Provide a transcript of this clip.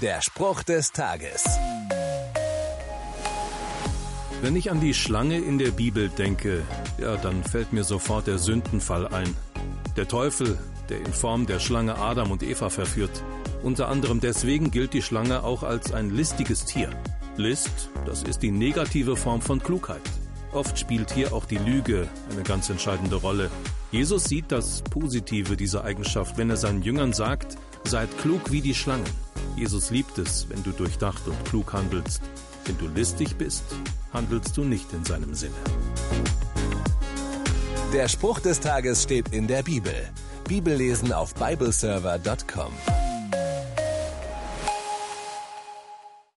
Der Spruch des Tages. Wenn ich an die Schlange in der Bibel denke, ja, dann fällt mir sofort der Sündenfall ein. Der Teufel, der in Form der Schlange Adam und Eva verführt. Unter anderem deswegen gilt die Schlange auch als ein listiges Tier. List, das ist die negative Form von Klugheit. Oft spielt hier auch die Lüge eine ganz entscheidende Rolle. Jesus sieht das Positive dieser Eigenschaft, wenn er seinen Jüngern sagt, seid klug wie die Schlangen. Jesus liebt es, wenn du durchdacht und klug handelst. Wenn du listig bist, handelst du nicht in seinem Sinne. Der Spruch des Tages steht in der Bibel. Bibellesen auf bibleserver.com.